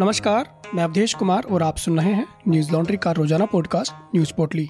नमस्कार, मैं अवधेश कुमार और आप सुन रहे हैं न्यूज़ लॉन्ड्री का रोज़ाना पॉडकास्ट, न्यूज़ पोर्टली।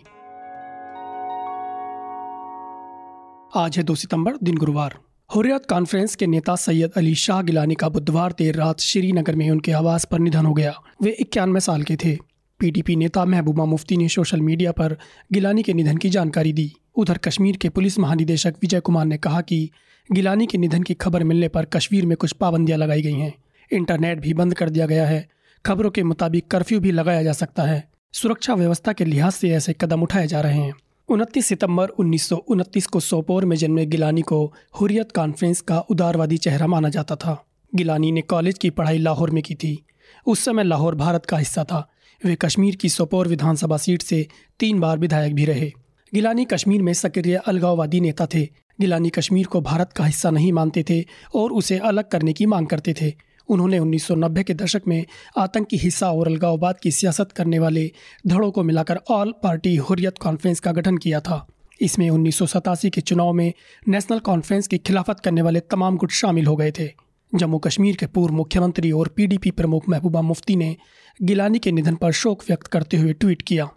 आज है दो सितंबर, दिन गुरुवार। हुर्रियत कॉन्फ्रेंस के नेता सैयद अली शाह गिलानी का बुधवार देर रात श्रीनगर में उनके आवास पर निधन हो गया। वे इक्यानवे साल के थे। पीडीपी नेता महबूबा मुफ्ती ने सोशल मीडिया पर गिलानी के निधन की जानकारी दी। उधर कश्मीर के पुलिस महानिदेशक विजय कुमार ने कहा कि गिलानी के निधन की खबर मिलने पर कश्मीर में कुछ पाबंदियाँ लगाई गई हैं। इंटरनेट भी बंद कर दिया गया है। खबरों के मुताबिक कर्फ्यू भी लगाया जा सकता है। सुरक्षा व्यवस्था के लिहाज से ऐसे कदम उठाए जा रहे हैं। उनतीस सितंबर उन्नीस सौ उनतीस को सोपोर में जन्मे गिलानी को हुरियत कॉन्फ्रेंस का उदारवादी चेहरा माना जाता था। गिलानी ने कॉलेज की पढ़ाई लाहौर में की थी। उस समय लाहौर भारत का हिस्सा था। वे कश्मीर की सोपोर विधानसभा सीट से तीन बार विधायक भी रहे। गिलानी कश्मीर में सक्रिय अलगाववादी नेता थे। गिलानी कश्मीर को भारत का हिस्सा नहीं मानते थे और उसे अलग करने की मांग करते थे। उन्होंने 1990 के दशक में आतंकी हिस्सा और अलगाववाद की सियासत करने वाले धड़ों को मिलाकर ऑल पार्टी हुरियत कॉन्फ्रेंस का गठन किया था। इसमें उन्नीस सौ सतासी के चुनाव में नेशनल कॉन्फ्रेंस की खिलाफत करने वाले तमाम गुट शामिल हो गए थे। जम्मू कश्मीर के पूर्व मुख्यमंत्री और पीडीपी प्रमुख महबूबा मुफ्ती ने गिलानी के निधन पर शोक व्यक्त करते हुए ट्वीट किया।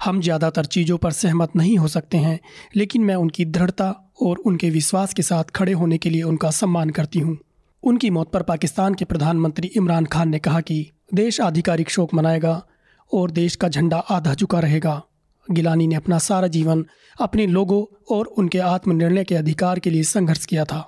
हम ज़्यादातर चीज़ों पर सहमत नहीं हो सकते हैं, लेकिन मैं उनकी दृढ़ता और उनके विश्वास के साथ खड़े होने के लिए उनका सम्मान करती हूँ। उनकी मौत पर पाकिस्तान के प्रधानमंत्री इमरान खान ने कहा कि देश आधिकारिक शोक मनाएगा और देश का झंडा आधा झुका रहेगा। गिलानी ने अपना सारा जीवन अपने लोगों और उनके आत्मनिर्णय के अधिकार के लिए संघर्ष किया था।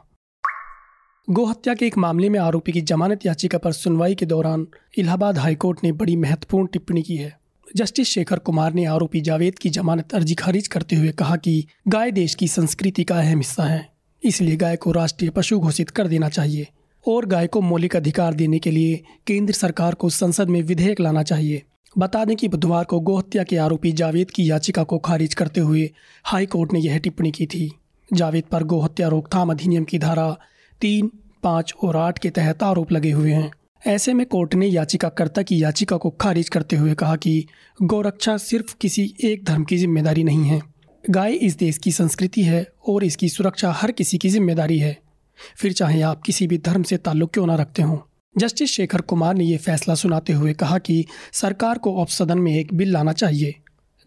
गोहत्या के एक मामले में आरोपी की जमानत याचिका पर सुनवाई के दौरान इलाहाबाद हाईकोर्ट ने बड़ी महत्वपूर्ण टिप्पणी की है। जस्टिस शेखर कुमार ने आरोपी जावेद की जमानत अर्जी खारिज करते हुए कहा कि गाय देश की संस्कृति का अहम हिस्सा है, इसलिए गाय को राष्ट्रीय पशु घोषित कर देना चाहिए। और गाय को मौलिक अधिकार देने के लिए केंद्र सरकार को संसद में विधेयक लाना चाहिए। बता दें कि बुधवार को गोहत्या के आरोपी जावेद की याचिका को खारिज करते हुए हाई कोर्ट ने यह टिप्पणी की थी। जावेद पर गोहत्या रोकथाम अधिनियम की धारा तीन, पाँच और आठ के तहत आरोप लगे हुए हैं। ऐसे में कोर्ट ने याचिकाकर्ता की याचिका को खारिज करते हुए कहा कि गौरक्षा सिर्फ़ किसी एक धर्म की ज़िम्मेदारी नहीं है। गाय इस देश की संस्कृति है और इसकी सुरक्षा हर किसी की ज़िम्मेदारी है। फिर चाहे आप किसी भी धर्म से ताल्लुक क्यों ना रखते हों। जस्टिस शेखर कुमार ने यह फैसला सुनाते हुए कहा कि सरकार को अब सदन में एक बिल लाना चाहिए।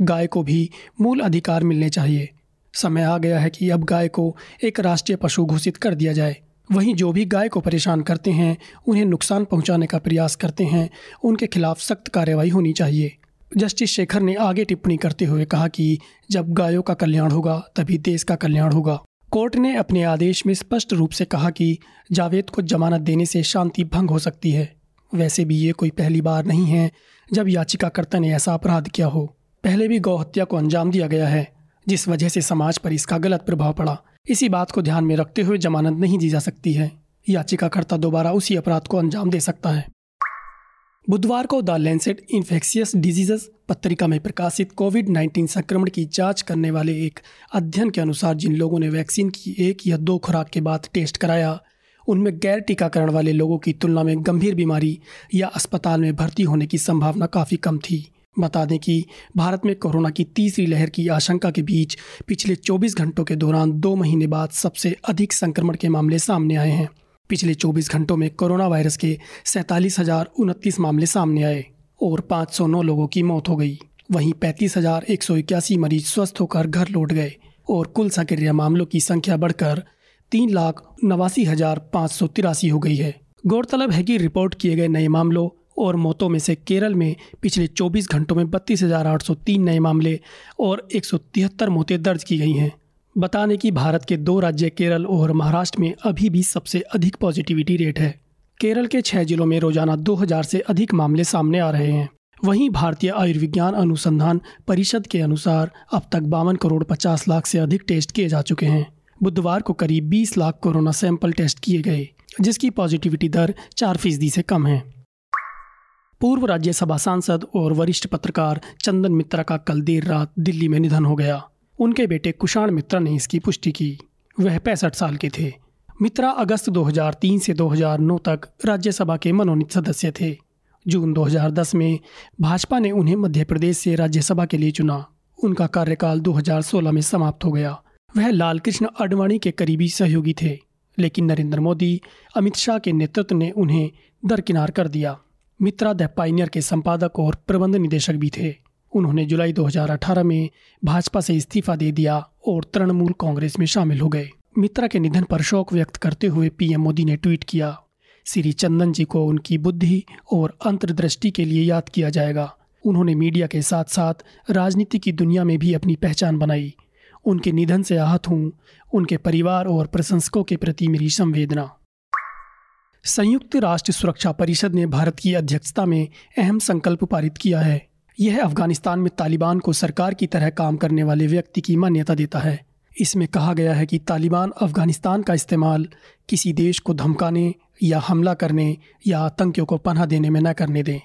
गाय को भी मूल अधिकार मिलने चाहिए। समय आ गया है कि अब गाय को एक राष्ट्रीय पशु घोषित कर दिया जाए। वहीं जो भी गाय को परेशान करते हैं, उन्हें नुकसान पहुँचाने का प्रयास करते हैं, उनके खिलाफ सख्त कार्रवाई होनी चाहिए। जस्टिस शेखर ने आगे टिप्पणी करते हुए कहा कि जब गायों का कल्याण होगा, तभी देश का कल्याण होगा। कोर्ट ने अपने आदेश में स्पष्ट रूप से कहा कि जावेद को जमानत देने से शांति भंग हो सकती है। वैसे भी ये कोई पहली बार नहीं है जब याचिकाकर्ता ने ऐसा अपराध किया हो। पहले भी गौ हत्या को अंजाम दिया गया है, जिस वजह से समाज पर इसका गलत प्रभाव पड़ा। इसी बात को ध्यान में रखते हुए जमानत नहीं दी जा सकती है। याचिकाकर्ता दोबारा उसी अपराध को अंजाम दे सकता है। बुधवार को द लेंसेट इन्फेक्शियस डिजीजेस पत्रिका में प्रकाशित कोविड 19 संक्रमण की जाँच करने वाले एक अध्ययन के अनुसार जिन लोगों ने वैक्सीन की एक या दो खुराक के बाद टेस्ट कराया, उनमें गैर टीकाकरण वाले लोगों की तुलना में गंभीर बीमारी या अस्पताल में भर्ती होने की संभावना काफ़ी कम थी। बता दें कि भारत में कोरोना की तीसरी लहर की आशंका के बीच पिछले 24 घंटों के दौरान दो महीने बाद सबसे अधिक संक्रमण के मामले सामने आए हैं। पिछले 24 घंटों में कोरोना वायरस के सैंतालीस मामले सामने आए। और 509 लोगों की मौत हो गई। वहीं पैंतीस हज़ार एक सौ इक्यासी मरीज़ स्वस्थ होकर घर लौट गए और कुल सक्रिय मामलों की संख्या बढ़कर तीन लाख नवासी हज़ार पाँच सौ तिरासी हो गई है। गौरतलब है कि रिपोर्ट किए गए नए मामलों और मौतों में से केरल में पिछले 24 घंटों में बत्तीस हज़ार आठ सौ तीन नए मामले और एक सौ तिहत्तर मौतें दर्ज की गई हैं। बता दें कि भारत के दो राज्य केरल और महाराष्ट्र में अभी भी सबसे अधिक पॉजिटिविटी रेट है। केरल के छह जिलों में रोज़ाना 2000 से अधिक मामले सामने आ रहे हैं। वहीं भारतीय आयुर्विज्ञान अनुसंधान परिषद के अनुसार अब तक बावन करोड़ पचास लाख से अधिक टेस्ट किए जा चुके हैं। बुधवार को करीब 20 लाख कोरोना सैंपल टेस्ट किए गए, जिसकी पॉजिटिविटी दर चार फ़ीसदी से कम है। पूर्व राज्यसभा सांसद और वरिष्ठ पत्रकार चंदन मित्रा का कल देर रात दिल्ली में निधन हो गया। उनके बेटे कुशाण मित्रा ने इसकी पुष्टि की। वह पैंसठ साल के थे। मित्रा अगस्त 2003 से 2009 तक राज्यसभा के मनोनीत सदस्य थे। जून 2010 में भाजपा ने उन्हें मध्य प्रदेश से राज्यसभा के लिए चुना। उनका कार्यकाल 2016 में समाप्त हो गया। वह लाल कृष्ण अडवाणी के करीबी सहयोगी थे, लेकिन नरेंद्र मोदी, अमित शाह के नेतृत्व ने उन्हें दरकिनार कर दिया। मित्रा द पाइनियर के संपादक और प्रबंध निदेशक भी थे। उन्होंने जुलाई 2018 में भाजपा से इस्तीफा दे दिया और तृणमूल कांग्रेस में शामिल हो गए। मित्रा के निधन पर शोक व्यक्त करते हुए पीएम मोदी ने ट्वीट किया, श्री चंदन जी को उनकी बुद्धि और अंतर्दृष्टि के लिए याद किया जाएगा। उन्होंने मीडिया के साथ साथ राजनीति की दुनिया में भी अपनी पहचान बनाई। उनके निधन से आहत हूँ। उनके परिवार और प्रशंसकों के प्रति मेरी संवेदना। संयुक्त राष्ट्र सुरक्षा परिषद ने भारत की अध्यक्षता में अहम संकल्प पारित किया है। यह अफ़गानिस्तान में तालिबान को सरकार की तरह काम करने वाले व्यक्ति की मान्यता देता है। इसमें कहा गया है कि तालिबान अफ़गानिस्तान का इस्तेमाल किसी देश को धमकाने या हमला करने या आतंकियों को पनाह देने में न करने दें।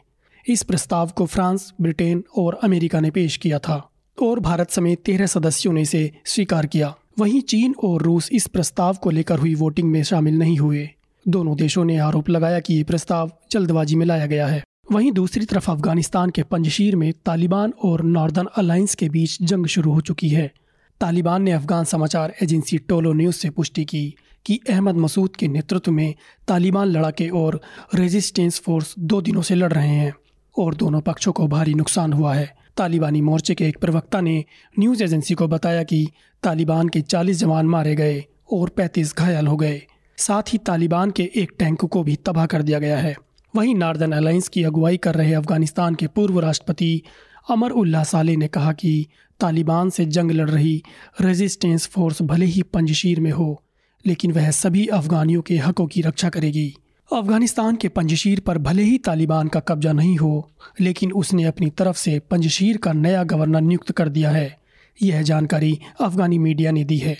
इस प्रस्ताव को फ्रांस, ब्रिटेन और अमेरिका ने पेश किया था और भारत समेत तेरह सदस्यों ने इसे स्वीकार किया। वहीं चीन और रूस इस प्रस्ताव को लेकर हुई वोटिंग में शामिल नहीं हुए। दोनों देशों ने आरोप लगाया कि ये प्रस्ताव जल्दबाजी में लाया गया है। वहीं दूसरी तरफ़ अफ़गानिस्तान के पंजशीर में तालिबान और नॉर्दर्न अलायंस के बीच जंग शुरू हो चुकी है। तालिबान ने अफगान समाचार एजेंसी टोलो न्यूज़ से पुष्टि की कि अहमद मसूद के नेतृत्व में तालिबान लड़ाके और रेजिस्टेंस फोर्स दो दिनों से लड़ रहे हैं और दोनों पक्षों को भारी नुकसान हुआ है। तालिबानी मोर्चे के एक प्रवक्ता ने न्यूज़ एजेंसी को बताया कि तालिबान के 40 जवान मारे गए और 35 घायल हो गए। साथ ही तालिबान के एक टैंक को भी तबाह कर दिया गया है। वहीं नार्दर्न अलायंस की अगुवाई कर रहे अफ़गानिस्तान के पूर्व राष्ट्रपति अमर उल्लाह साले ने कहा कि तालिबान से जंग लड़ रही रेजिस्टेंस फोर्स भले ही पंजशीर में हो, लेकिन वह सभी अफगानियों के हकों की रक्षा करेगी। अफ़गानिस्तान के पंजशीर पर भले ही तालिबान का कब्जा नहीं हो, लेकिन उसने अपनी तरफ़ से पंजशीर का नया गवर्नर नियुक्त कर दिया है। यह जानकारी अफगानी मीडिया ने दी है।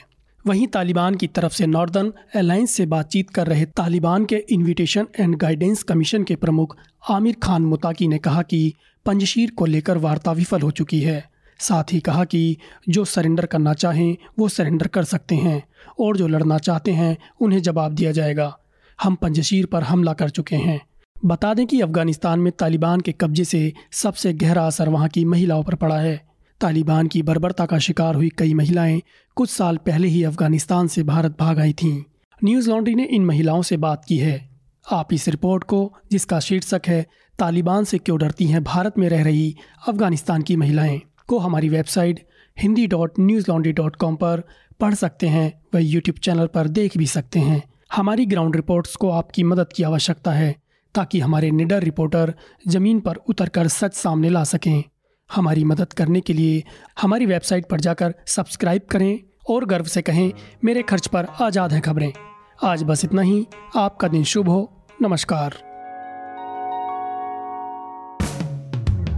वहीं तालिबान की तरफ़ से नॉर्दर्न अलायंस से बातचीत कर रहे तालिबान के इनविटेशन एंड गाइडेंस कमीशन के प्रमुख आमिर खान मुताकी ने कहा कि पंजशीर को लेकर वार्ता विफल हो चुकी है। साथ ही कहा कि जो सरेंडर करना चाहें, वो सरेंडर कर सकते हैं, और जो लड़ना चाहते हैं, उन्हें जवाब दिया जाएगा। हम पंजशीर पर हमला कर चुके हैं। बता दें कि अफ़गानिस्तान में तालिबान के कब्जे से सबसे गहरा असर वहाँ की महिलाओं पर पड़ा है। तालिबान की बर्बरता का शिकार हुई कई महिलाएँ कुछ साल पहले ही अफ़गानिस्तान से भारत भाग आई थीं। न्यूज़ लॉन्ड्री ने इन महिलाओं से बात की है। आप इस रिपोर्ट को, जिसका शीर्षक है तालिबान से क्यों डरती हैं भारत में रह रही अफ़गानिस्तान की महिलाएँ? को हमारी website Hindi dot Newslaundry dot com पर पढ़ सकते हैं व यूट्यूब चैनल पर देख भी सकते हैं। हमारी ग्राउंड रिपोर्ट्स को आपकी मदद की आवश्यकता है, ताकि हमारे निडर रिपोर्टर ज़मीन पर उतरकर सच सामने ला सकें। हमारी मदद करने के लिए हमारी वेबसाइट पर जाकर सब्सक्राइब करें और गर्व से कहें, मेरे खर्च पर आज़ाद हैं खबरें। आज बस इतना ही, आपका दिन शुभ हो, नमस्कार।